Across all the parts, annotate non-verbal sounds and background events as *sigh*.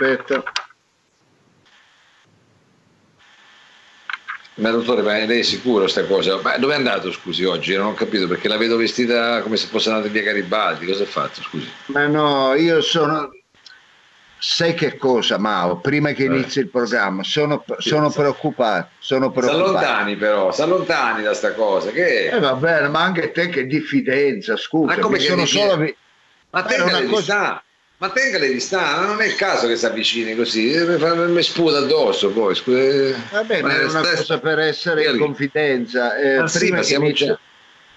aspetta. Ma dottore, ma lei è sicuro sta cosa? Ma dove è andato, scusi, oggi? Non ho capito perché la vedo vestita come se fosse andata via Garibaldi. Cosa ha fatto, scusi? Ma no, io sono... Sai che cosa, Mao? Prima che Eh. inizi il programma, sono, sono preoccupato. Sono preoccupato. allontani però, si allontani da sta cosa. Che Eh, va bene, ma anche te che diffidenza, scusa. Ma come sono diffidenza? solo... Ma tenga è una cosa- Ma tenga le distanze, non è il caso che si avvicini così, eh, mi fa- mi sputa addosso poi, scusa. Va bene, Ma è una stai- cosa per essere in confidenza. eh, Ma sì, prima ma che siamo inizi- già-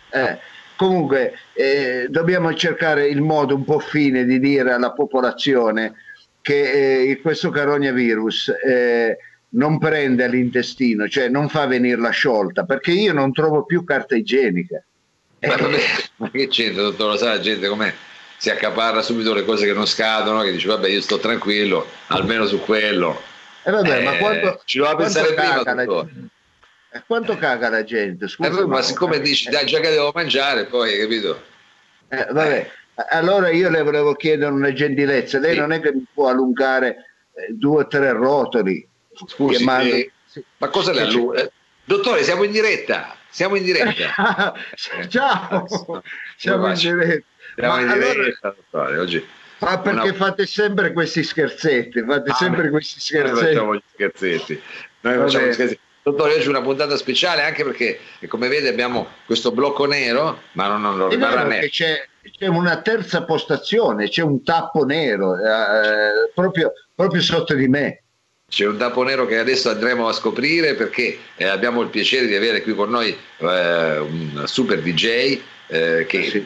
eh, comunque, eh, dobbiamo cercare il modo un po' fine di dire alla popolazione che eh, questo coronavirus eh, non prende l'intestino, cioè non fa venire la sciolta, perché io non trovo più carta igienica. Ma, Eh, vabbè, ma che c'entra, dottore? Lo sa la gente com'è? Si accaparra subito le cose che non scadono, che dice vabbè io sto tranquillo, almeno su quello. eh, vabbè, Eh, ma quanto, ci doveva pensare prima, caga la dottore. gente? Eh, Quanto caga la gente? Scusa, Eh, ma siccome dici dai già che devo mangiare, poi hai capito? Eh, vabbè, allora io le volevo chiedere una gentilezza. Lei Sì. non è che mi può allungare eh, due o tre rotoli. Scusi, che mando- eh. Ma cosa le allunga? Eh, Dottore, siamo in diretta, siamo in diretta. *laughs* Ciao, siamo in diretta. Siamo Ma in allora- diretta, dottore, oggi. Ma perché Una- fate sempre questi scherzetti? Fate Ah, sempre beh, questi Noi scherzetti. facciamo gli scherzetti. Noi facciamo gli scherzetti. Dottore, oggi una puntata speciale anche perché, come vede, abbiamo questo blocco nero, ma non, non, È rimarrà nero. c'è, c'è una terza postazione, c'è un tappo nero eh, proprio, proprio sotto di me. C'è un tappo nero che adesso andremo a scoprire perché eh, abbiamo il piacere di avere qui con noi eh, un super DJ eh, che, Eh sì.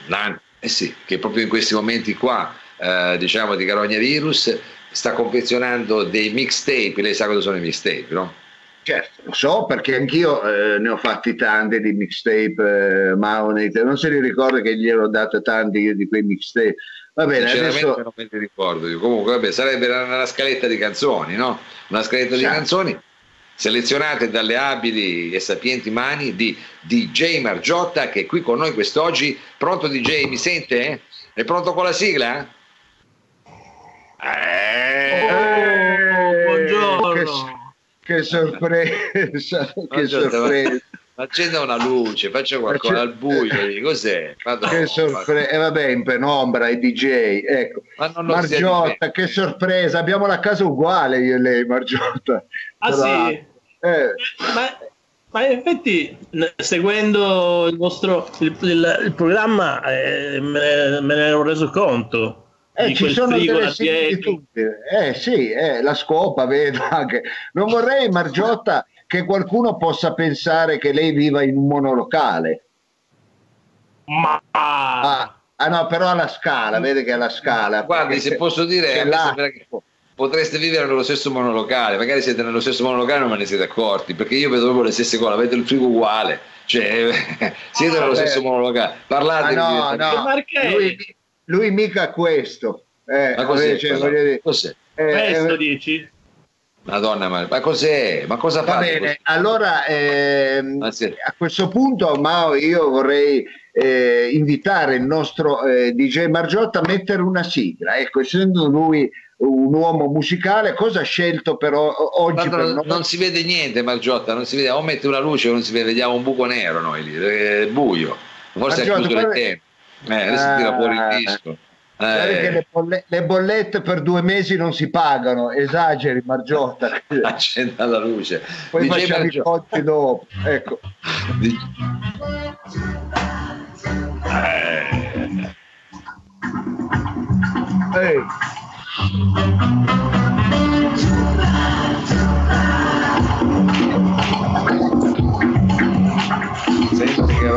eh sì, che proprio in questi momenti qua, eh, diciamo di Carogna Virus, sta confezionando dei mixtape. Lei sa cosa sono i mixtape, no? Certo, lo so perché anch'io eh, ne ho fatti tanti di mixtape, eh, Maonite, non se li ricorda che gli ero dato tanti io di quei mixtape. Va bene, Sinceramente adesso non me li ricordo io. Comunque, vabbè, sarebbe una, scaletta di canzoni, no? Una scaletta di Certo. canzoni selezionate dalle abili e sapienti mani di DJ Margiotta che è qui con noi quest'oggi. Pronto DJ, mi sente? È pronto con la sigla? Eh, Eh, buongiorno. Che, che sorpresa, che sorpresa, accenda una luce, faccia qualcosa al buio, cos'è? Madonna, che sorpresa. E vabbè, in penombra, i DJ, ecco. Ma non lo sia Margiotta, che sorpresa, abbiamo la casa uguale io e lei, Margiotta. Ah Tra- sì? Eh, Ma, ma in effetti, seguendo il vostro il, il- il programma, eh, me, ne, me ne ero reso conto. Eh, ci sono delle similitudini. Eh sì, eh, la scopa vedo anche. Non vorrei, Margiotta, che qualcuno possa pensare che lei viva in un monolocale. Ma Ah, ah, no, però alla scala, vede che alla scala. Guardi, se posso dire, là- che potreste vivere nello stesso monolocale, magari siete nello stesso monolocale non ve ne siete accorti, perché io vedo proprio le stesse cose, avete il frigo uguale, cioè *laughs* siete nello vabbè. stesso monolocale, parlate Ah, no, di- no, lui, lui mica questo. Eh, Ma cos'è? invece, Cos'è? eh, questo eh, dici? Madonna, ma, ma cos'è? Ma cosa Va bene, allora ehm, Ah, sì. a questo punto Mao io vorrei eh, invitare il nostro eh, DJ Margiotta a mettere una sigla, ecco, essendo lui un uomo musicale, cosa ha scelto però oggi per non, non si vede niente, Margiotta, non si vede, o mette una luce o non si vede, vediamo un buco nero noi lì, è buio, forse Margiotta, chiuso le guarda- tende, eh, adesso tira fuori il Ah. disco. Eh, le, bolle- le bollette per due mesi non si pagano, esageri Margiotta, *laughs* accenda la luce. poi DJ facciamo i Margiotta. conti dopo, ecco. Di- Eh, Ehi.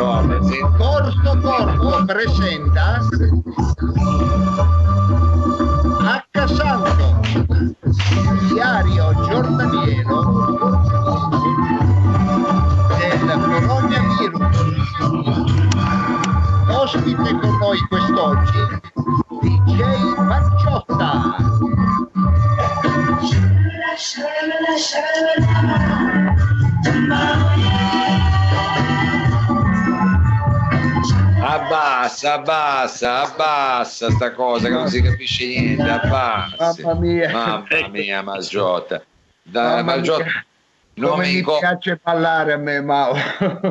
Roba, senti. Corso Corso presenta H Santo, diario giornaliero del coronavirus. Ospite con noi quest'oggi abbassa, abbassa, abbassa sta cosa che non si capisce niente, abbassa. Mamma mia. Mamma mia, Margiotta. Da, Margiotta. Non Come mi inco- piace ballare a me, Mao.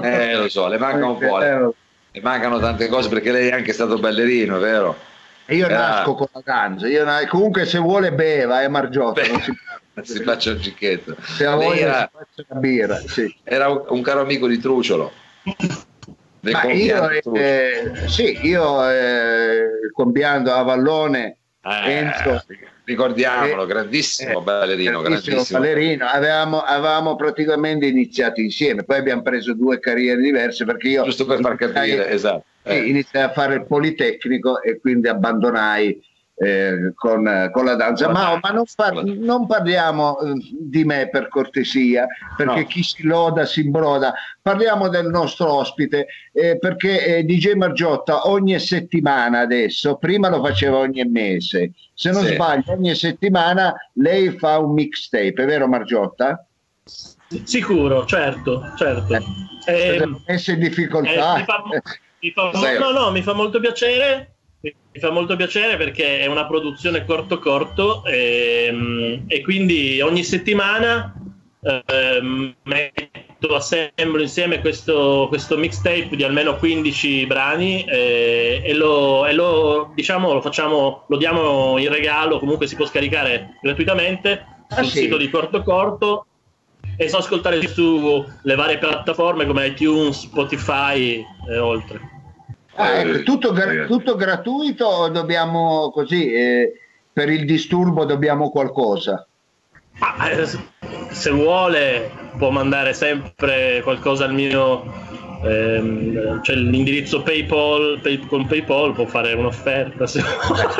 Eh, lo so, le *laughs* manca un po'. Le, le mancano tante cose perché lei è anche stato ballerino, vero? Io Era- nasco con la danza. Io na- comunque se vuole beva, è Margiotta. Beh, non si- *laughs* si faccia un cicchetto. se Lei voglia era, si faccia la birra. Sì. era un, un caro amico di Truciolo. *laughs* Io, eh, sì, io eh, compiando a Vallone Eh, Enzo ricordiamolo, eh, grandissimo ballerino, grandissimo grandissimo. ballerino, avevamo, avevamo praticamente iniziato insieme, poi abbiamo preso due carriere diverse perché io Giusto per far capire, esatto. sì, iniziai a fare il Politecnico e quindi abbandonai eh, con, con la danza. Ma, ma non, par- non parliamo eh, di me per cortesia, perché No. chi si loda si imbroda. Parliamo del nostro ospite, eh, perché eh, DJ Margiotta ogni settimana adesso, prima lo faceva ogni mese, se non Sì. sbaglio ogni settimana lei fa un mixtape, è vero Margiotta? Sicuro, certo, certo. Eh, Eh, messi in difficoltà. eh, mi fa, mi fa- no, no, mi fa molto piacere. Mi fa molto piacere perché è una produzione corto corto ehm, e, quindi ogni settimana ehm, metto, assemblo insieme questo, questo mixtape di almeno 15 brani eh, e, lo, e lo, diciamo, lo facciamo, lo diamo in regalo, comunque si può scaricare gratuitamente Ah, sul sì? sito di Corto Corto e so ascoltare sulle varie piattaforme come iTunes, Spotify e oltre. Ah, ecco, tutto, gra- tutto gratuito o dobbiamo così, eh, per il disturbo dobbiamo qualcosa? Ah, eh, se- vuole può mandare sempre qualcosa al mio ehm, c'è l'indirizzo PayPal, pay- con PayPal può fare un'offerta se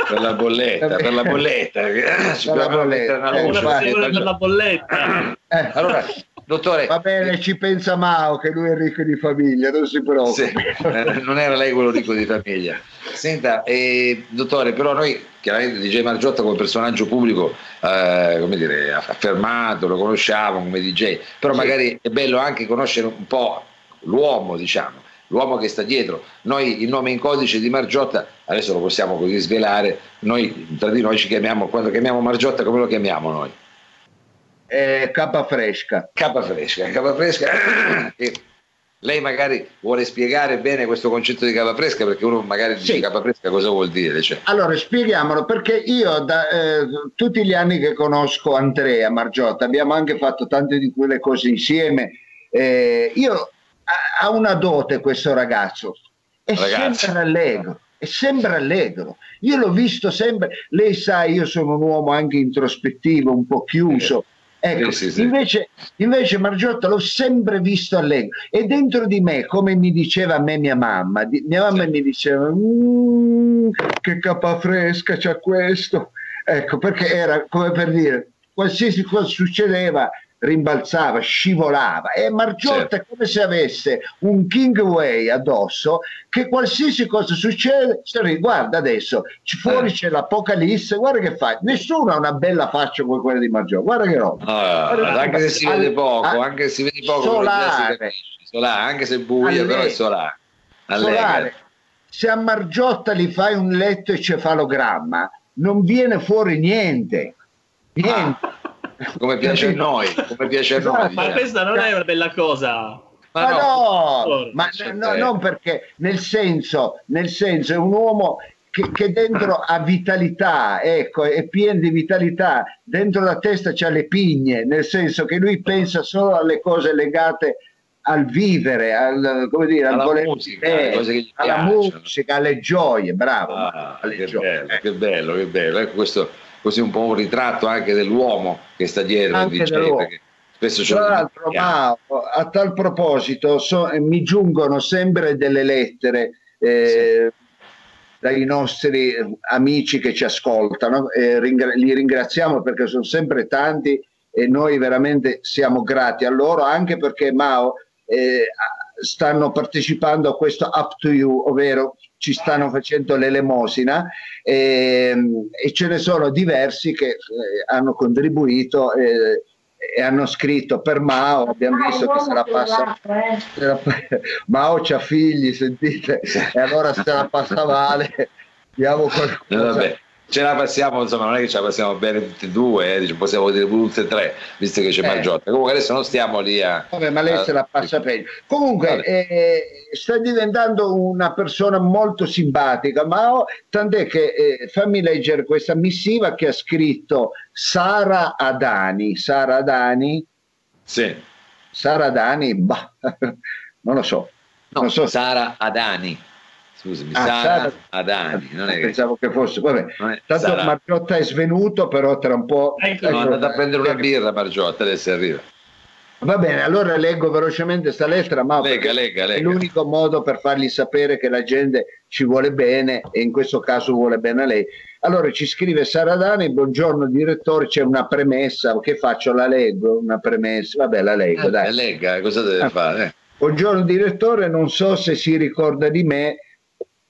per la bolletta, per la bolletta. Per la bolletta, una eh, per la bolletta. Eh, Allora, dottore, va bene, ci pensa Mao che lui è ricco di famiglia, non si preoccupi. sì, eh, non era lei quello ricco di famiglia. Senta, eh, dottore, però noi chiaramente DJ Margiotta come personaggio pubblico, eh, come dire, affermato, lo conosciamo come DJ, però Sì. magari è bello anche conoscere un po' l'uomo, diciamo, l'uomo che sta dietro. Noi il nome in codice di Margiotta, adesso lo possiamo così svelare, noi tra di noi ci chiamiamo, quando chiamiamo Margiotta come lo chiamiamo noi? Eh, capa fresca. Capa fresca, capa fresca. *coughs* lei magari vuole spiegare bene questo concetto di capa fresca perché uno magari dice Sì. capa fresca cosa vuol dire? Cioè, Allora, spieghiamolo, perché io da eh, tutti gli anni che conosco Andrea Margiotta, abbiamo anche fatto tante di quelle cose insieme, eh, io ha, ha una dote questo ragazzo, è Ragazzo. sempre allegro, è sempre allegro. Io l'ho visto sempre, lei sa, io sono un uomo anche introspettivo, un po' chiuso. Ecco, Sì, sì. Invece, invece Margiotta l'ho sempre visto allegro. E dentro di me, come mi diceva a me mia mamma, di- mia mamma mi diceva "Mm, che capa fresca c'ha questo, ecco perché era come per dire qualsiasi cosa succedeva rimbalzava, scivolava e Margiotta Certo. è come se avesse un King Way addosso che qualsiasi cosa succede, sorri- guarda adesso fuori Eh. c'è l'apocalisse, guarda che fa, nessuno ha una bella faccia come quella di Margiotta, guarda che roba. ah, Guarda, anche se si vede al- poco, al- anche se si vede poco, solare. Solare, anche se è Alle- però è solare. Solare. Se a Margiotta gli fai un letto encefalogramma, non viene fuori niente. Niente. Ah, come piace a noi, come piace a noi. Esatto. Ma diciamo. questa non è una bella cosa. Ma no, no. ma no, non perché nel senso, nel senso è un uomo che, che dentro ha vitalità, ecco, è pieno di vitalità, dentro la testa c'ha le pigne, nel senso che lui pensa solo alle cose legate al vivere, al, come dire, al Alla voler musica, vivere, alle cose che gli alla musica, alle gioie, bravo. Ah, alle che gioie. bello, che bello, che bello. Ecco questo così un po' un ritratto anche dell'uomo che sta dietro Anche DJ, Tra l'altro. Mao, a tal proposito, so- mi giungono sempre delle lettere eh, dai nostri eh, amici che ci ascoltano, eh, ringra- li ringraziamo perché sono sempre tanti e noi veramente siamo grati a loro, anche perché Mao eh, stanno partecipando a questo Up to You, ovvero ci stanno facendo l'elemosina e, e ce ne sono diversi che eh, hanno contribuito. eh, e hanno scritto per Mao, abbiamo ah, visto che se la passa eh. *laughs* Mao c'ha figli, sentite, e allora se la passa male, diamo qualcosa. Eh, ce la passiamo, insomma, non è che ce la passiamo bene tutti e due, eh, possiamo dire tutte e tre, visto che c'è eh. Margiotta. Comunque adesso non stiamo lì a. Vabbè, ma lei a... se la passa peggio. Comunque eh, sta diventando una persona molto simpatica, Mao, tant'è che eh, fammi leggere questa missiva che ha scritto Sara Adani. Sara Adani. Sì. Sara Adani, bah, *laughs* non lo so. No, non so. Sara Adani. Scusami, ah, Sara, Sara Adani. Non è Pensavo che, che fosse. Vabbè, tanto Sara... Margiotta è svenuto, però tra un po'. Ecco, ecco, è andata a prendere una birra Margiotta, adesso arriva. Va bene, allora leggo velocemente questa lettera, ma lega, lega, lega. è l'unico modo per fargli sapere che la gente ci vuole bene e in questo caso vuole bene a lei. Allora ci scrive Sara Dani, buongiorno direttore, c'è una premessa, che faccio? La leggo? Una premessa? Vabbè, la leggo, eh, dai. La legga, cosa deve ah. fare? Buongiorno direttore, non so se si ricorda di me,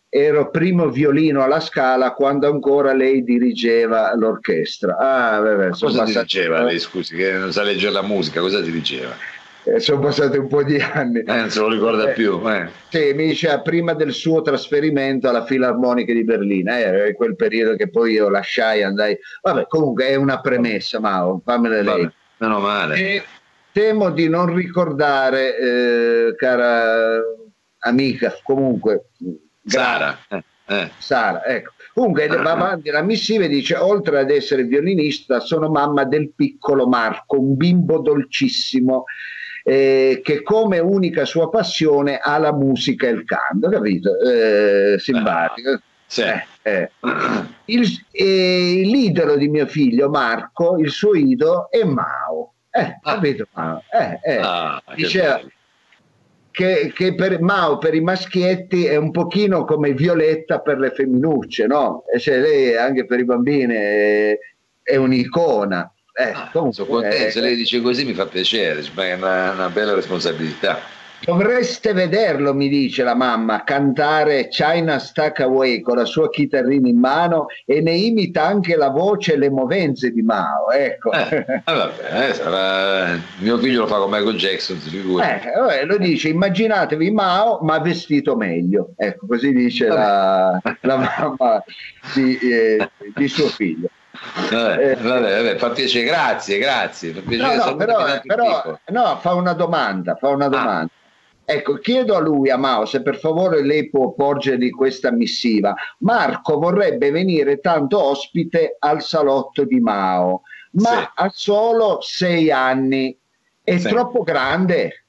ero primo violino alla Scala quando ancora lei dirigeva l'orchestra. Ah, vabbè, cosa passati... dirigeva lei, scusi, che non sa leggere la musica, cosa dirigeva? Eh, sono passati un po' di anni. Eh, non se lo ricorda eh, più. Eh. Sì, mi diceva prima del suo trasferimento alla Filarmonica di Berlino, eh, era quel periodo che poi io lasciai, andai. Vabbè, comunque è una premessa, Mao, fammela lei. Vabbè, meno male. E temo di non ricordare, eh, cara amica, comunque Sara. Eh, eh. Sara, ecco. Comunque va avanti la missiva e dice oltre ad essere violinista sono mamma del piccolo Marco, un bimbo dolcissimo eh, che come unica sua passione ha la musica e il canto, capito? Eh, simpatico. Ah, sì. Eh, eh. il, l'idolo di mio figlio Marco, il suo idolo è Mao. Eh, ah. capito? Mao? Ah, Diceva, che, che, per Mao per i maschietti è un pochino come Violetta per le femminucce, no? E cioè lei anche per i bambini è, è un'icona. Eh, ah, sono contento, se lei dice così mi fa piacere, è una, una bella responsabilità. Dovreste vederlo, mi dice la mamma, cantare China Stack Away con la sua chitarrina in mano e ne imita anche la voce e le movenze di Mao. Ecco. Eh, eh vabbè, eh, sarà... Mio figlio lo fa con Michael Jackson, si eh, lo dice, immaginatevi Mao ma vestito meglio. Ecco, così dice la, la, mamma di, eh, di suo figlio. Vabbè, vabbè, vabbè, fa piacere, grazie, grazie. Fa piacere no, no, però, però no, fa una domanda, fa una ah. domanda. Ah. Ecco, chiedo a lui, a Mao, se per favore lei può porgergli questa missiva. Marco vorrebbe venire tanto ospite al salotto di Mao, ma sì. ha solo sei anni. È sì. troppo grande?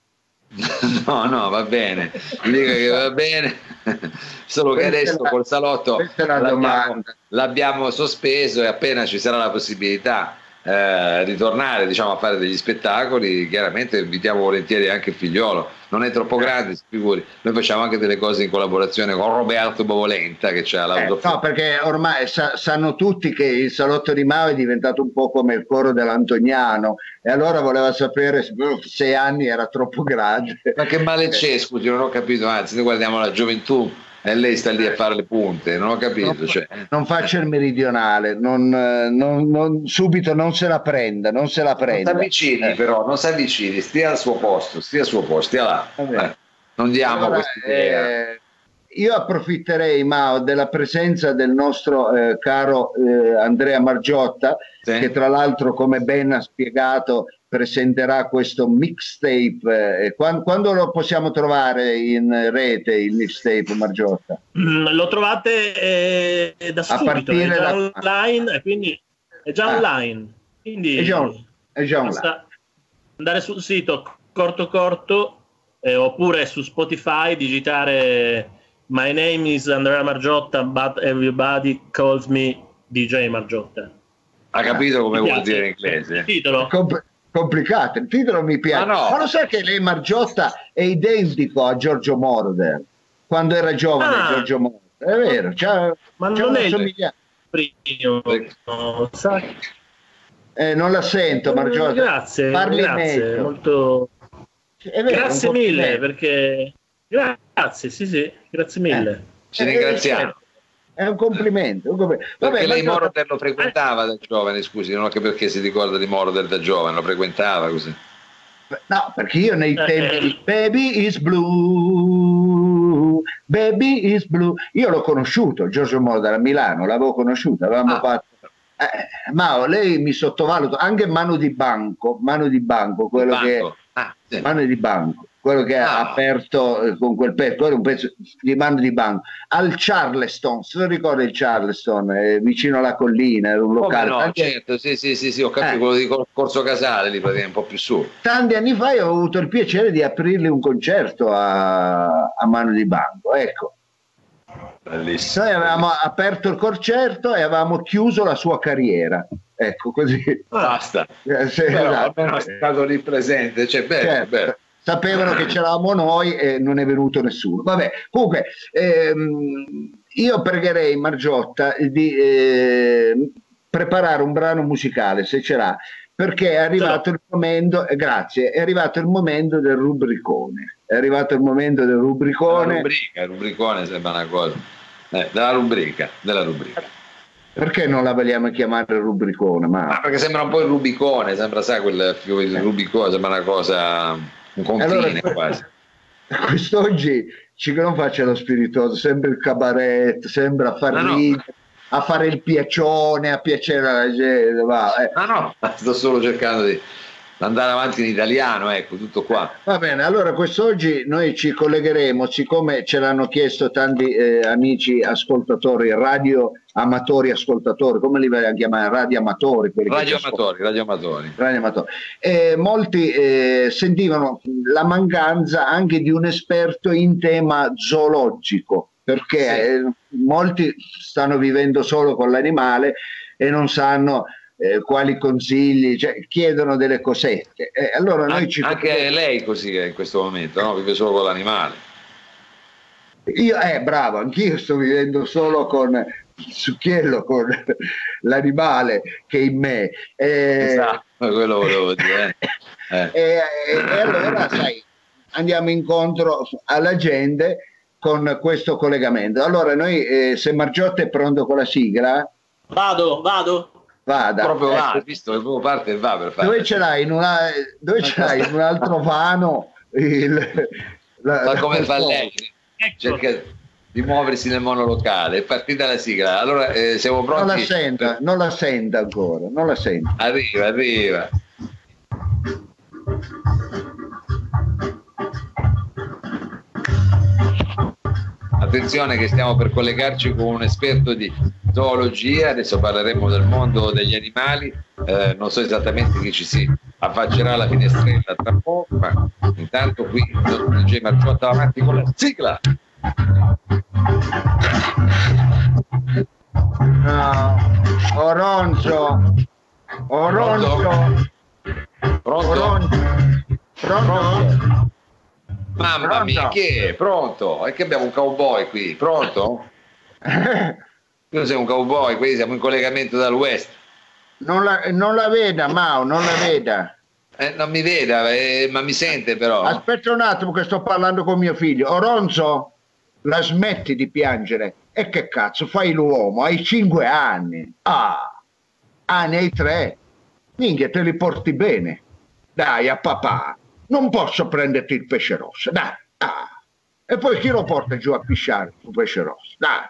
*laughs* No, no, va bene. Dico che va bene. *laughs* Solo che adesso la, col salotto l'abbiamo, l'abbiamo sospeso e appena ci sarà la possibilità eh, ritornare diciamo, a fare degli spettacoli, chiaramente invitiamo volentieri anche il figliolo. Non è troppo grande, si figuri. Noi facciamo anche delle cose in collaborazione con Roberto Bovolenta che c'ha l'auto. Eh, no, perché ormai sa- sanno tutti che il salotto di Mao è diventato un po' come il coro dell'Antoniano e allora voleva sapere se sei anni era troppo grande. Ma che male c'è, scusi, non ho capito, anzi noi guardiamo la gioventù e lei sta lì a fare le punte, non ho capito. Non, cioè. non faccia il meridionale, non, non, non, subito non se la prenda, non se la prenda. Non si avvicini eh. però, non si avvicini, stia al suo posto, stia al suo posto, stia là. Eh, non diamo allora, questa idea. Eh, io approfitterei, Mao, della presenza del nostro eh, caro eh, Andrea Margiotta, sì. che tra l'altro, come ben ha spiegato, presenterà questo mixtape. Eh, quando, quando, lo possiamo trovare in rete il mixtape Margiotta? Mm, lo trovate eh, da subito, è già da... online, e quindi è già ah. online. Quindi è già, è già online. Andare sul sito corto corto eh, oppure su Spotify digitare My name is Andrea Margiotta, but everybody calls me DJ Margiotta. Ha capito come vuol dire in inglese? Il titolo? Com- complicato, il titolo mi piace. Ma, no. Ma lo sai che lei Margiotta è identico a Giorgio Moroder quando era giovane ah. Giorgio Moroder. È vero, c'ha, ma c'ha non è il primo, sai? Eh, non la sento, Margiotta. Grazie, Parli grazie, molto... Vero, grazie mille perché... Grazie, sì, sì, grazie mille. Eh, ci ringraziamo. È un complimento. Un complimento. Vabbè, perché lei Moroder lo frequentava da giovane, scusi, non ho capito perché si ricorda di Moroder da giovane, lo frequentava così. No, perché io nei eh, tempi di Baby is Blue, Baby is Blue, io l'ho conosciuto, Giorgio Moroder a Milano, l'avevo conosciuto, avevamo ah. fatto eh, Mao, lei mi sottovaluta anche mano di banco, mano di banco, quello banco. che ah, sì. mano di banco, quello che ah. ha aperto eh, con quel pezzo, quello è un pezzo di mano di banco. Al Charleston, se non ricorda il Charleston, eh, vicino alla collina, era un locale. no, anche... certo, sì, sì, sì, sì, ho capito eh. quello di Corso Casale, lì praticamente un po' più su. Tanti anni fa io ho avuto il piacere di aprirle un concerto a, a mano di banco, ecco. Bellissimo. Noi avevamo aperto il concerto e avevamo chiuso la sua carriera. Ecco così. Basta. Eh, sì, Però, esatto. almeno è stato lì presente. Cioè, bello, certo. bello. Sapevano che c'eravamo noi e non è venuto nessuno. Vabbè, comunque, ehm, io pregherei Margiotta di eh, preparare un brano musicale, se ce l'ha, perché è arrivato il momento, eh, grazie, è arrivato il momento del rubricone. È arrivato il momento del rubricone. La rubrica, il rubricone sembra una cosa. Eh, della rubrica, della rubrica. Perché non la vogliamo chiamare rubricone? Ma... Ah, perché sembra un po' il Rubicone, sembra, sai, quel, il Rubicone, sembra una cosa, un confine allora, quasi. *laughs* Quest'oggi ci che non faccia lo spiritoso, sembra il cabaret, sembra far no, ridere, no. a fare il piacione, a piacere alla gente. Va, eh. No, no, sto solo cercando di andare avanti in italiano, ecco, tutto qua. Va bene, allora quest'oggi noi ci collegheremo, siccome ce l'hanno chiesto tanti eh, amici ascoltatori, radio amatori ascoltatori, come li vogliamo chiamare? Radio amatori. Radio amatori, radio amatori. Radio amatori. Eh, molti eh, sentivano la mancanza anche di un esperto in tema zoologico, perché sì. Eh, molti stanno vivendo solo con l'animale e non sanno eh, quali consigli, cioè, chiedono delle cosette. Eh, allora noi An- ci anche lei così è in questo momento, no? vive solo con l'animale. Io, eh, bravo, anch'io sto vivendo solo con il succhiello, con *laughs* l'animale che è in me. Eh, esatto, quello volevo dire. Eh. *laughs* E, e allora, sai, andiamo incontro alla gente con questo collegamento. Allora, noi, eh, se Margiotta è pronto con la sigla... Vado, vado. Vada. Proprio ecco. va, visto che proprio parte e va per fare. Dove ce l'hai? In, una, dove ce l'hai? In un altro vano? Il, la, Ma come fa lei? Cerca di muoversi nel monolocale, è partita la sigla. Allora eh, siamo pronti. Non la senta, non la senta ancora, non la senta. Arriva, arriva. Attenzione che stiamo per collegarci con un esperto di zoologia, adesso parleremo del mondo degli animali, eh, non so esattamente chi ci si affaccerà alla finestrella tra poco, ma intanto qui il DJ Marciotta avanti con la sigla. No, Oronzo, Oronzo, pronto? Pronto? pronto? Mamma mia, che è? Pronto? È che abbiamo un cowboy qui, pronto? *laughs* Tu sei un cowboy, qui siamo in collegamento dal West. Non la, non la veda, Mao, non la veda. Eh, non mi veda, eh, ma mi sente però. Aspetta un attimo che sto parlando con mio figlio. Oronzo, la smetti di piangere. E che cazzo, fai l'uomo, hai cinque anni. Ah, ah, ne hai tre. Minchia, te li porti bene. Dai, a papà, non posso prenderti il pesce rosso, dai. Ah. E poi chi lo porta giù a pisciare il pesce rosso? Dai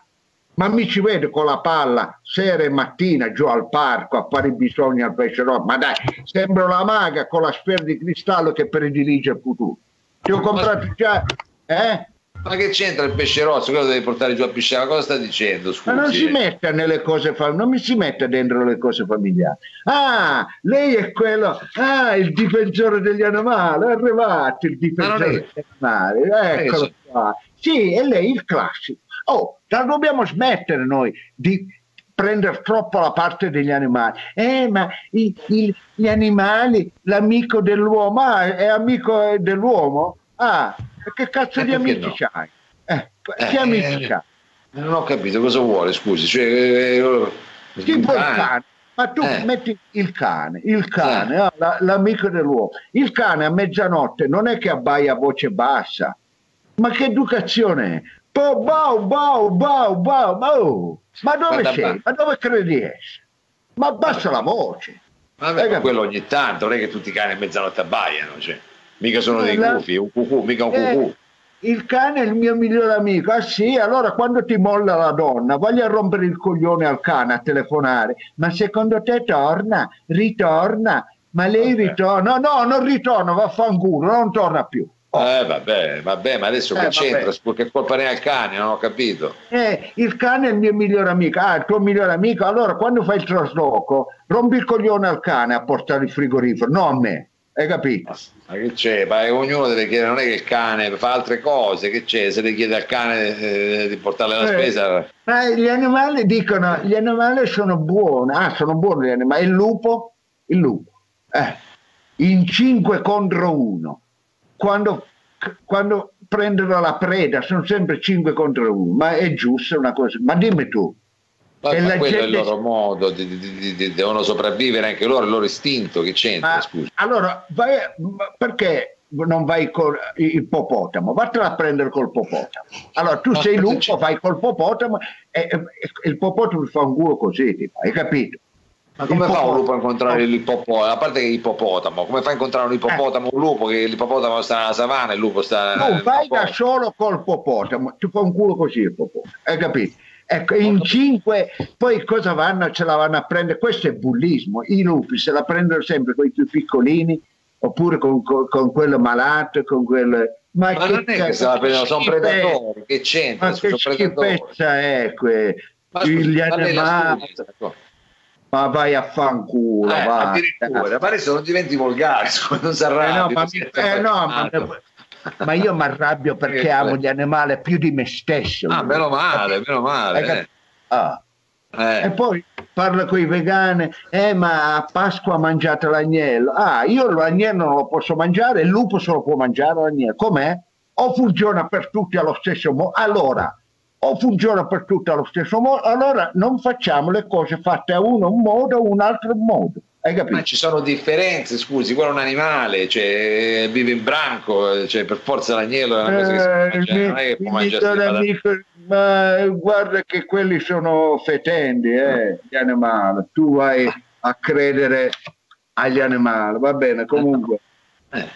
ma mi ci vede con la palla sera e mattina giù al parco a fare i bisogni al pesce rosso. Ma dai, sembra una maga con la sfera di cristallo che predilige il futuro. Ti ho comprato già, eh? Ma che c'entra il pesce rosso? Quello devi portare giù a pisciare? Cosa sta dicendo? Scusi. Ma non si mette nelle cose familiari, non mi si mette dentro le cose familiari. Ah, lei è quello, ah, il difensore degli animali, è arrivato il difensore degli animali, eccolo qua. Sì, e lei il classico. Oh, la dobbiamo smettere noi di prendere troppo la parte degli animali. Eh, ma i, i, gli animali, l'amico dell'uomo, ah, è amico dell'uomo? Ah, che cazzo eh, di amici no? c'hai? Eh, che eh, amici c'hai? Non ho capito cosa vuole, scusi. Cioè, eh, eh tipo il cane. Ma tu eh. metti il cane, il cane, ah, la, l'amico dell'uomo. Il cane a mezzanotte non è che abbaia a voce bassa, ma che educazione è? Tipo bow, bow, bow, bow, bow. Ma dove Guarda, sei? Ma dove credi di essere? Ma abbassa la voce. Vabbè, ma quello ogni tanto, non è che tutti i cani a mezzanotte abbaiano, cioè. mica sono dei la... gufi, un cucù, mica un cucù. Eh, il cane è il mio migliore amico. Ah sì, allora quando ti molla la donna, voglio rompere il coglione al cane a telefonare. Ma secondo te torna? Ritorna? Ma lei okay. ritorna? No, no, non ritorna, vaffanculo, non torna più. Eh vabbè, vabbè, ma adesso eh, che c'entra? Che colpa ne ha il cane? Non ho capito. Eh, il cane è il mio migliore amico. Ah, il tuo migliore amico? Allora quando fai il trasloco, rompi il coglione al cane a portare il frigorifero, non a me. Hai capito? Ma che c'è? Ma ognuno deve chiedere, non è che il cane fa altre cose, che c'è? Se le chiede al cane eh, di portarle la eh, spesa. Ma gli animali dicono, gli animali sono buoni, ah sono buoni gli animali, il lupo? Il lupo, eh, in 5 contro 1, quando, quando prendono la preda sono sempre 5 contro 1, ma è giusto una cosa, ma dimmi tu, ma, ma quello gente... è il loro modo, di, di, di, devono sopravvivere anche loro, il loro istinto, che c'entra? Ma, scusa. Allora, vai, perché non vai con il popotamo? Vattene a prendere col popotamo. Allora, tu sei lupo, vai col popotamo e, e, e il popotamo fa un culo così, tipo, hai capito? Ma come fa un lupo a incontrare l'ippopotamo? A parte che l'ippopotamo, come fa a incontrare un ippopotamo, eh. un lupo che l'ippopotamo sta nella savana e il lupo sta... No, vai da solo col popotamo, ti fa un culo così il popotamo, hai capito? Ecco, in cinque, poi cosa vanno? Ce la vanno a prendere? Questo è bullismo. I lupi se la prendono sempre con i più piccolini, oppure con, con, con quello malato, con quello... Ma, ma che non è che se la prendono, sono predatori, che c'entra? Ma che schifezza è que... Ma gli animali... Ma vai a fanculo, eh, vai. Addirittura, ma adesso non diventi volgare, *laughs* non si arrabbia. Eh no, ma, eh, no, ma ma io mi arrabbio perché amo gli animali più di me stesso. Ah, meno male, meno male. Eh. Ah. Eh. E poi parla con i vegani, eh ma a Pasqua mangiate l'agnello. Ah, io l'agnello non lo posso mangiare, il lupo se lo può mangiare l'agnello. Com'è? O funziona per tutti allo stesso modo? Allora, o funziona per tutti allo stesso modo, allora non facciamo le cose fatte a uno un modo, a un altro modo. Hai capito? Ma ci sono differenze, scusi, quello è un animale, cioè, vive in branco, cioè, per forza l'agnello è una cosa che si può mangiare, non è che può mangiare amico, ma guarda che quelli sono fetendi, eh, gli animali, tu vai a credere agli animali, va bene, comunque. Eh.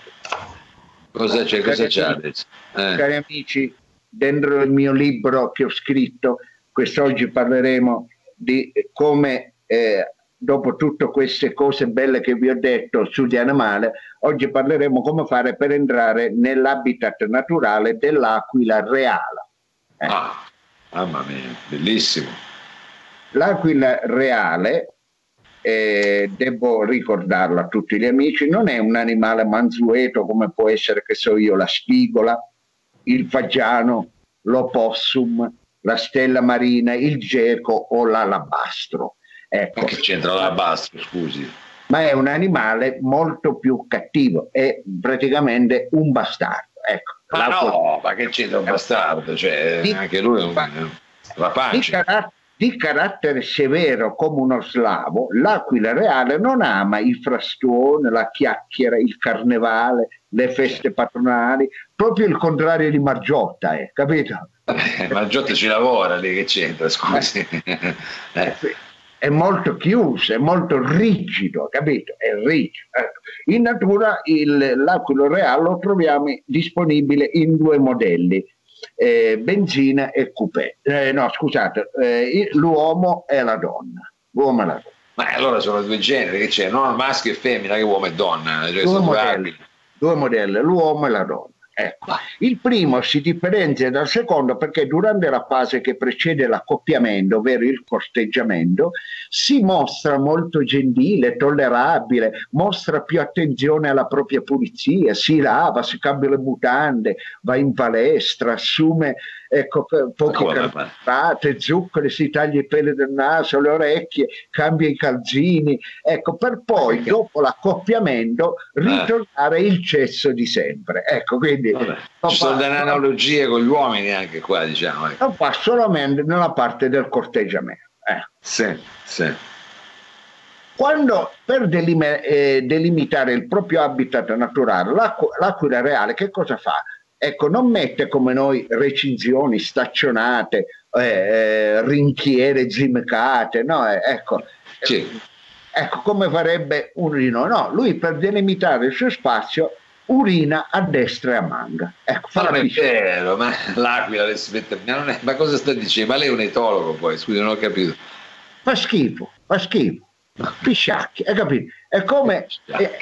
Cosa c'è, cosa c'è adesso? Eh. Cari amici, dentro il mio libro che ho scritto, quest'oggi parleremo di come eh, dopo tutte queste cose belle che vi ho detto sugli animali, oggi parleremo come fare per entrare nell'habitat naturale dell'aquila reale. Eh. Ah, mamma mia, bellissimo. L'aquila reale, eh, devo ricordarlo a tutti gli amici, non è un animale mansueto come può essere, che so io, la spigola, il fagiano, l'opossum, la stella marina, il geco o l'alabastro Ecco. Ma che c'entra la basta, scusi? Ma è un animale molto più cattivo, è praticamente un bastardo. Ecco, ma no, ma che c'entra un bastardo? Cioè, di, anche lui è un rapace. Di, carat- di carattere severo come uno slavo, l'aquila reale non ama il frastone, la chiacchiera, il carnevale, le feste patronali, proprio il contrario di Margiotta, eh, capito? Eh, Margiotta ci lavora lì, che c'entra, scusi. eh. eh è molto chiuso, è molto rigido, capito? È rigido. Ecco. In natura il, l'aquilo reale lo troviamo disponibile in due modelli, eh, benzina e coupé. Eh, no, scusate, eh, l'uomo e la donna. L'uomo e la donna. Ma allora sono due generi, che c'è? No, maschio e femmina, che uomo e donna. Cioè due, modelli, due modelli, l'uomo e la donna. Ecco. Il primo si differenzia dal secondo perché durante la fase che precede l'accoppiamento, ovvero il corteggiamento, si mostra molto gentile, tollerabile, mostra più attenzione alla propria pulizia, si lava, si cambia le mutande, va in palestra, assume ecco, pochi carboidrati, zuccheri, si taglia i peli del naso, le orecchie, cambia i calzini, ecco, per poi dopo l'accoppiamento ritornare il cesso di sempre. Ecco, quindi Vabbè, ci sono delle analogie con gli uomini anche qua, diciamo. Ecco. Non fa solamente nella parte del corteggiamento. Eh. Sì, sì. Quando per delim- eh, delimitare il proprio habitat naturale, l'aquila reale che cosa fa? Ecco, non mette come noi recinzioni staccionate, eh, eh, rinchiere zimcate, no? Eh, ecco, sì. ecco come farebbe un rino. No, lui per delimitare il suo spazio urina a destra e a manga. Ecco, ma non è vero, ma l'aquila adesso mette... ma, è... ma cosa sta dicendo? Ma lei è un etologo poi, scusi, non ho capito. Fa schifo, fa schifo. Pisciacchi, hai capito? È come... È,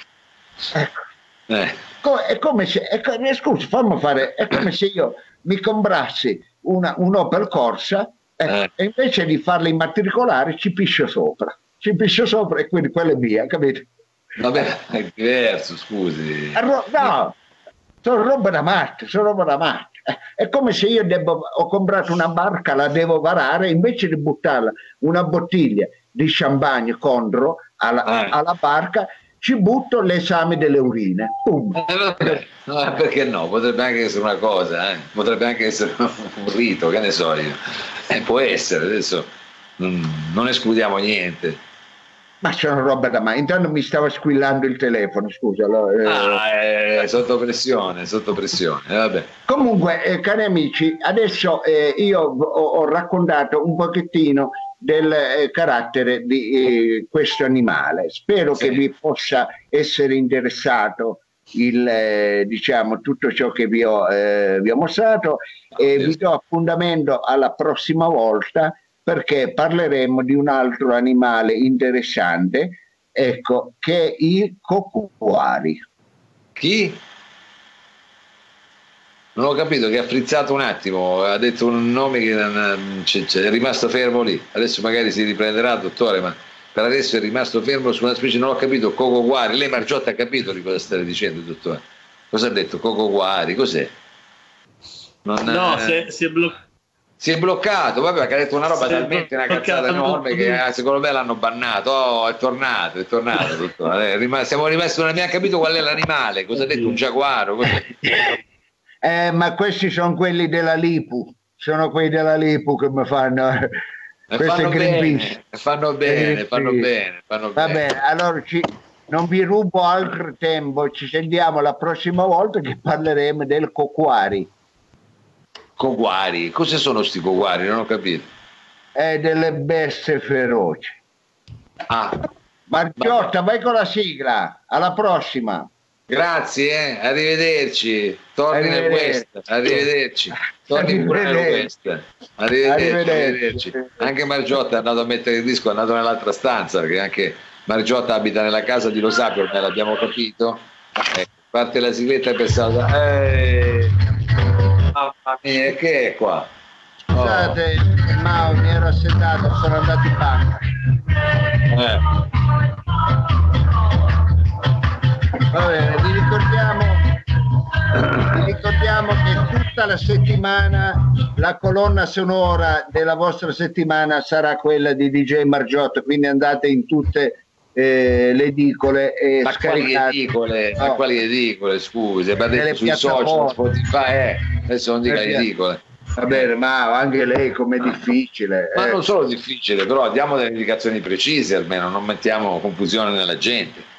ecco. Eh. È come se... È, eh, scusi, fammi fare... È come se io mi comprassi una, un Opel Corsa ecco, eh. e invece di farla immatricolare ci piscio sopra. Ci piscio sopra e quindi quella è mia, capito? Vabbè, è diverso, scusi. No, sono roba da matti, sono roba da matti. È come se io debbo, ho comprato una barca, la devo varare, invece di buttarla una bottiglia di champagne contro alla, ah. alla barca, ci butto l'esame delle urine. Eh, no, perché no? Potrebbe anche essere una cosa, eh? potrebbe anche essere *laughs* un rito, che ne so io. Eh, può essere, adesso non, non escludiamo niente. Ma sono roba da mai. Intanto mi stava squillando il telefono, scusa. Eh. Ah, eh, sotto pressione, sotto pressione. Vabbè. Comunque, eh, cari amici, adesso eh, io ho, ho, raccontato un pochettino del eh, carattere di eh, questo animale. Spero sì. che vi possa essere interessato il, diciamo, tutto ciò che vi ho, vi ho mostrato e vi do appuntamento alla prossima volta perché parleremo di un altro animale interessante, ecco, che è i cocuari. Chi? Non ho capito che ha frizzato un attimo, ha detto un nome che non, c- c- è rimasto fermo lì. Adesso magari si riprenderà, dottore, ma per adesso è rimasto fermo su una specie, non ho capito, Coco Guari. Lei Margiotta ha capito di cosa state dicendo, dottore? Cosa ha detto? Coco Guari, cos'è? Non, no, eh... si, è, si è bloccato si è bloccato, vabbè, perché ha detto una roba talmente una cazzata enorme che eh, secondo me l'hanno bannato. Oh, è tornato, è tornato. Tutto. Eh, siamo rimasti, non abbiamo capito qual è l'animale, cosa ha detto un giaguaro. *laughs* Eh, ma questi sono quelli della Lipu, sono quelli della Lipu che mi fanno... E *laughs* fanno bene, fanno bene, fanno bene, fanno Va bene, allora ci, non vi rubo altro tempo, ci sentiamo la prossima volta che parleremo del coquari. Coguari, cosa sono sti coguari? Non ho capito. È delle bestie feroci. Ah. Marchiotta, vai con la sigla. Alla prossima. Grazie, eh. arrivederci. Torni nel West. Arrivederci. Torni pure nel West. Arrivederci. Anche Margiotta è andato a mettere il disco, è andato nell'altra stanza, perché anche Margiotta abita nella casa di Lo Sapio, ormai l'abbiamo capito. Eh, parte la sigletta e pensavo, eh, Mamma mia, che è qua? Scusate, oh. Mao, mi ero assetato, sono andato in banca. Eh. Va bene, tutta la settimana la colonna sonora della vostra settimana sarà quella di DJ Margiotto, quindi andate in tutte eh, le edicole e ma quali edicole, no. ma quali edicole? Scusi ma detto sui social Spotify eh, adesso non dica edicole. Va bene ma anche lei com'è difficile ma eh. non solo difficile però diamo delle indicazioni precise almeno non mettiamo confusione nella gente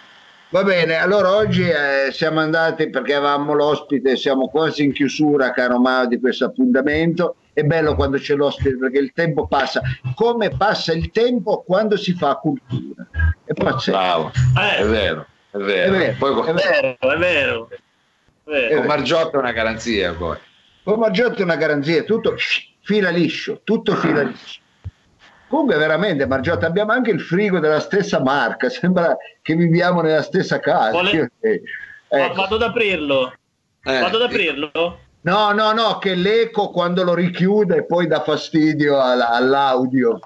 Va bene, allora oggi eh, siamo andati perché avevamo l'ospite, siamo quasi in chiusura, caro Mao, di questo appuntamento. È bello quando c'è l'ospite perché il tempo passa. Come passa il tempo quando si fa cultura? È pazzesco. Bravo, eh. è vero, è vero. È vero, poi, è, vero è vero. È vero. Con Margiotta è una garanzia poi. Con Margiotta è una garanzia, tutto fila liscio, tutto fila *clears throat* liscio. Comunque veramente Margiotta abbiamo anche il frigo della stessa marca, sembra che viviamo nella stessa casa. Vole... Ecco. Vado ad aprirlo. Eh, Vado ad aprirlo. No, no, no, che l'eco quando lo richiude poi dà fastidio all'audio.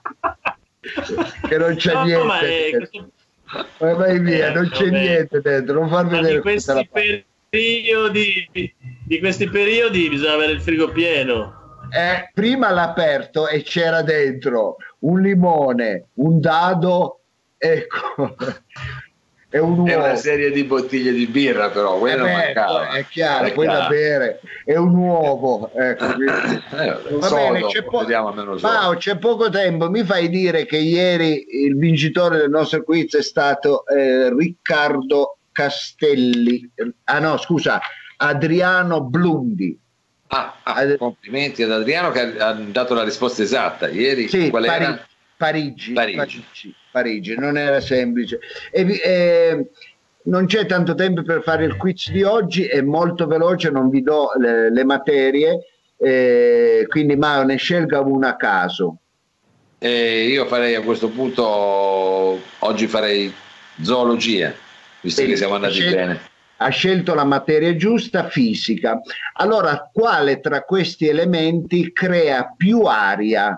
che non c'è no, niente. Ma è... Questo... vai via, eh, non c'è vabbè. niente dentro, non far vedere di questi periodi di questi periodi bisogna avere il frigo pieno. Eh, prima l'ha aperto e c'era dentro un limone, un dado, ecco. È, *laughs* un è una serie di bottiglie di birra, però quella eh mancava. È chiaro, è da bere. È un uovo. Ecco, *laughs* eh, Va bene, c'è, po- Mao, c'è poco tempo. Mi fai dire che ieri il vincitore del nostro quiz è stato eh, Riccardo Castelli. Ah no, scusa, Adriano Blundi. Ah, ah, complimenti ad Adriano che ha, dato la risposta esatta. Ieri sì, qual era? Parigi, Parigi. Parigi, Parigi, non era semplice. E, eh, non c'è tanto tempo per fare il quiz di oggi, è molto veloce, non vi do le, le materie, eh, quindi Mario ne scelga una a caso. Eh, io farei a questo punto, oggi farei zoologia, visto che siamo andati scel- bene. Ha scelto la materia giusta, fisica. Allora, quale tra questi elementi crea più aria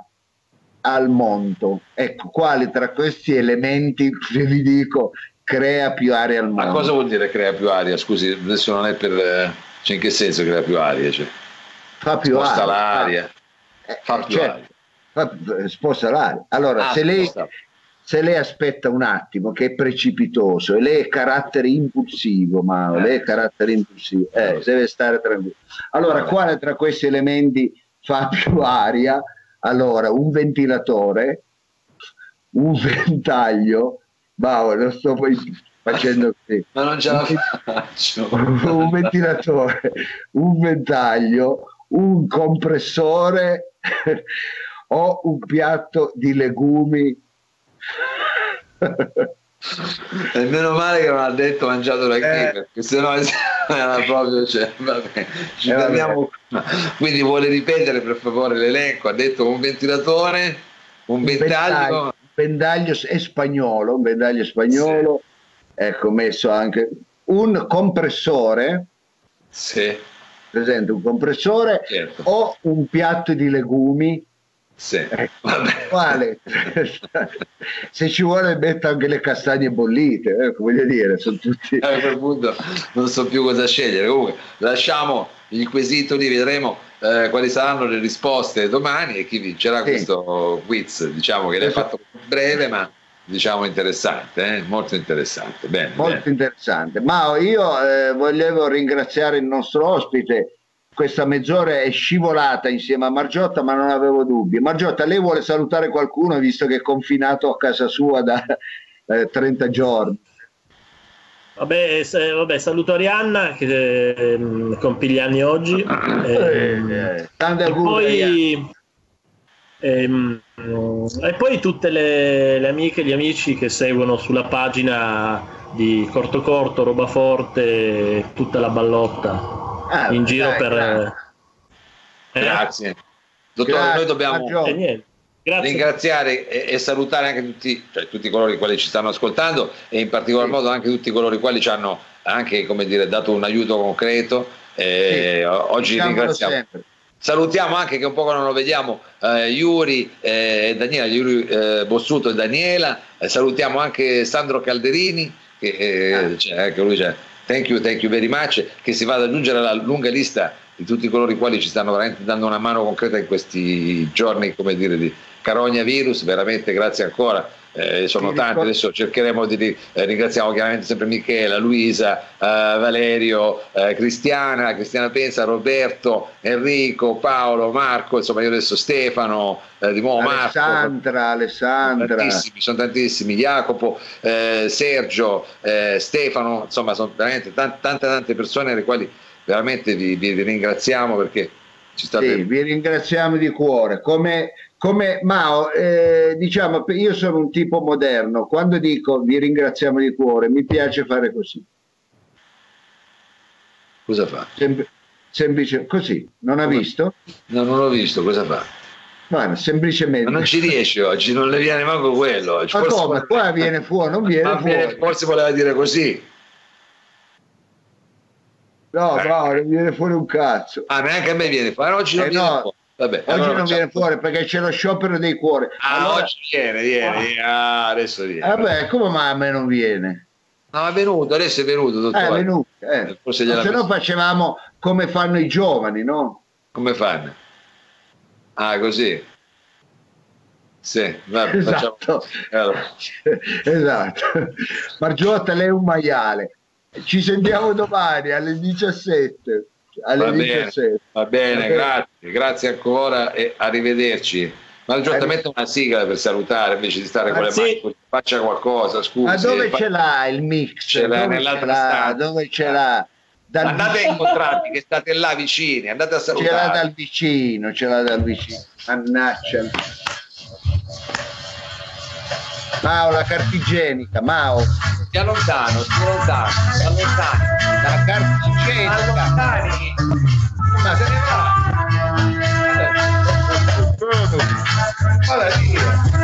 al mondo? Ecco, quale tra questi elementi, *laughs* se vi dico, crea più aria al mondo? Ma cosa vuol dire crea più aria? Scusi, adesso non è per... Eh, cioè in che senso crea più aria? Cioè, fa più sposta aria. l'aria. Eh, fa più certo. aria. Fa- sposta l'aria. Allora, Ah, se lei sposta. Se lei aspetta un attimo che è precipitoso e lei è carattere impulsivo, ma Eh. lei è carattere impulsivo, eh, Eh. deve stare tranquillo. Allora, quale tra questi elementi fa più aria? Allora, un ventilatore, un *laughs* ventaglio, ma lo sto poi facendo così. *laughs* Ma non ce la faccio. un ventilatore, un ventaglio, un compressore *laughs* o un piatto di legumi. E meno male che non ha detto mangiato da chi, Eh. perché sennò *laughs* era proprio, cioè, vabbè, ci Eh, fermiamo. Quindi vuole ripetere per favore l'elenco, ha detto un ventilatore, un ventaglio, un ventaglio è spagnolo, un ventaglio spagnolo, ecco messo anche un compressore, sì, presente un compressore certo, o un piatto di legumi. Sì, vabbè. quale? *laughs* *laughs* Se ci vuole metto anche le castagne bollite, ecco, voglio dire, sono tutti... A quel punto non so più cosa scegliere. Comunque, lasciamo il quesito lì, vedremo eh, quali saranno le risposte domani e chi vincerà Sì. questo quiz. Diciamo che l'hai Esatto. fatto breve, ma diciamo interessante, eh? molto interessante. Bene, Molto bene. interessante. Ma io eh, volevo ringraziare il nostro ospite. Questa mezz'ora è scivolata insieme a Margiotta, ma non avevo dubbi. Margiotta, lei vuole salutare qualcuno visto che è confinato a casa sua da eh, 30 giorni? Vabbè, se- vabbè, saluto Arianna che ehm, compie gli anni oggi. ehm, Eh, tanti e auguri. Poi, ehm, e poi tutte le, le amiche e gli amici che seguono sulla pagina di Corto Corto, Roba Forte, tutta la ballotta Ah, in giro dai, per... grazie. eh? Grazie. Dottore, Grazie, noi dobbiamo. E. Grazie. ringraziare e, e salutare anche tutti, cioè, tutti coloro i quali ci stanno ascoltando e in particolar Sì. modo anche tutti coloro i quali ci hanno anche come dire, dato un aiuto concreto. E Sì, oggi Diciamolo ringraziamo. sempre. Salutiamo anche che un po' non lo vediamo eh, Yuri e Daniela, Yuri eh, Bossuto e Daniela, Eh, salutiamo anche Sandro Calderini che eh, Ah. c'è, anche lui c'è. Thank you, thank you very much, che si va ad aggiungere alla lunga lista di tutti coloro i quali ci stanno veramente dando una mano concreta in questi giorni, come dire, di carogna virus, veramente grazie ancora. Eh, sono tanti, adesso cercheremo di eh, ringraziamo chiaramente sempre Michela, Luisa, eh, Valerio, eh, Cristiana, Cristiana Pensa, Roberto, Enrico, Paolo, Marco, insomma io adesso Stefano, eh, di nuovo Marco, Alessandra, Alessandra. tantissimi, sono tantissimi, Jacopo, eh, Sergio, Stefano, insomma sono veramente tante tante, tante persone alle quali veramente vi, vi ringraziamo perché ci state... Sì, vi ringraziamo di cuore. Come, come Mao, eh, diciamo, io sono un tipo moderno. Quando dico vi ringraziamo di cuore, mi piace fare così. Cosa fa? Sem- semplice, così. Non ha Come? visto? No, non l'ho visto, cosa fa? Guarda, semplicemente. Ma non ci riesce oggi, non le viene manco quello. oggi. Ma Forse- come? Qua viene fuori, non viene- fuori. forse voleva dire così. No, Eh. no, non viene fuori un cazzo. Ah, neanche a me viene fuori. Oggi non Eh, viene no. fuori. Vabbè, Oggi allora non facciamo- viene fuori perché c'è lo sciopero dei cuori. Ah, Allora- oggi viene, viene, viene. Ah, adesso viene. Eh, Vabbè, come mai a me non viene? No, è venuto, adesso è venuto, Eh, dottore. è venuto. Eh. Forse gliela Se no facevamo come fanno i giovani, no? Come fanno? Ah, così. Sì, vabbè, facciamo- Esatto. Allora, *laughs* esatto. Margiotta, lei è un maiale. Ci sentiamo domani alle 17. Alle va bene, 17. va bene, Va bene. grazie, grazie ancora e arrivederci. Ma metta una sigla per salutare invece di stare con Ah, le sì. mani, faccia qualcosa, scusi. Ma dove ce l'ha il mix? Ce l'ha Dove nell'altra ce l'ha? stanza. Dove ce l'ha? Dal andate vicino. a incontrarvi che state là vicini, andate a salutare. Ce l'ha dal vicino, ce l'ha dal vicino. Mannaccia. Mao, la cartigenica, Mao. Stia lontano, stia lontano, stia lontano. La cartigenica. Ma se ne va. Vabbè, vabbè, vabbè.